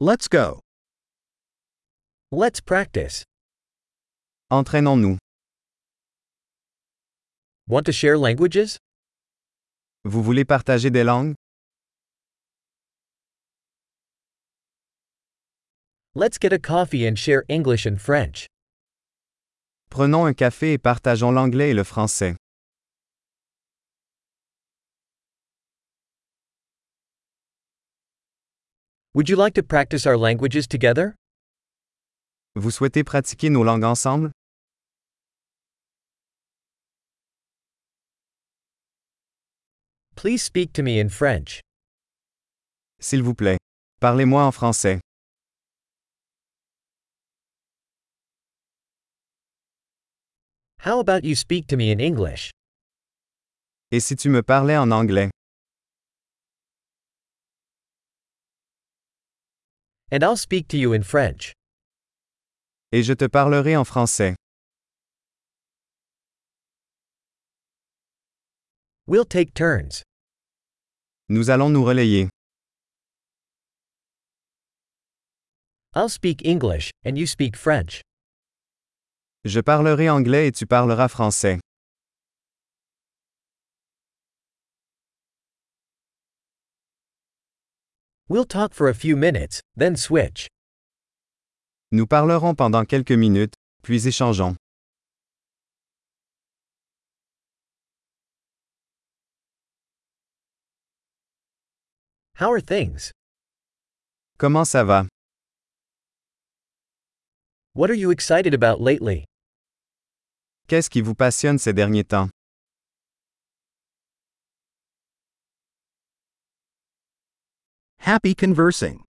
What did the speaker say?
Let's go. Let's practice. Entraînons-nous. Want to share languages? Vous voulez partager des langues? Let's get a coffee and share English and French. Prenons un café et partageons l'anglais et le français. Would you like to practice our languages together? Vous souhaitez pratiquer nos langues ensemble? Please speak to me in French. S'il vous plaît. Parlez-moi en français. How about you speak to me in English? Et si tu me parlais en anglais? And I'll speak to you in French. Et je te parlerai en français. We'll take turns. Nous allons nous relayer. I'll speak English, and you speak French. Je parlerai anglais et tu parleras français. We'll talk for a few minutes, then switch. Nous parlerons pendant quelques minutes, puis échangeons. How are things? Comment ça va? What are you excited about lately? Qu'est-ce qui vous passionne ces derniers temps? Happy conversing.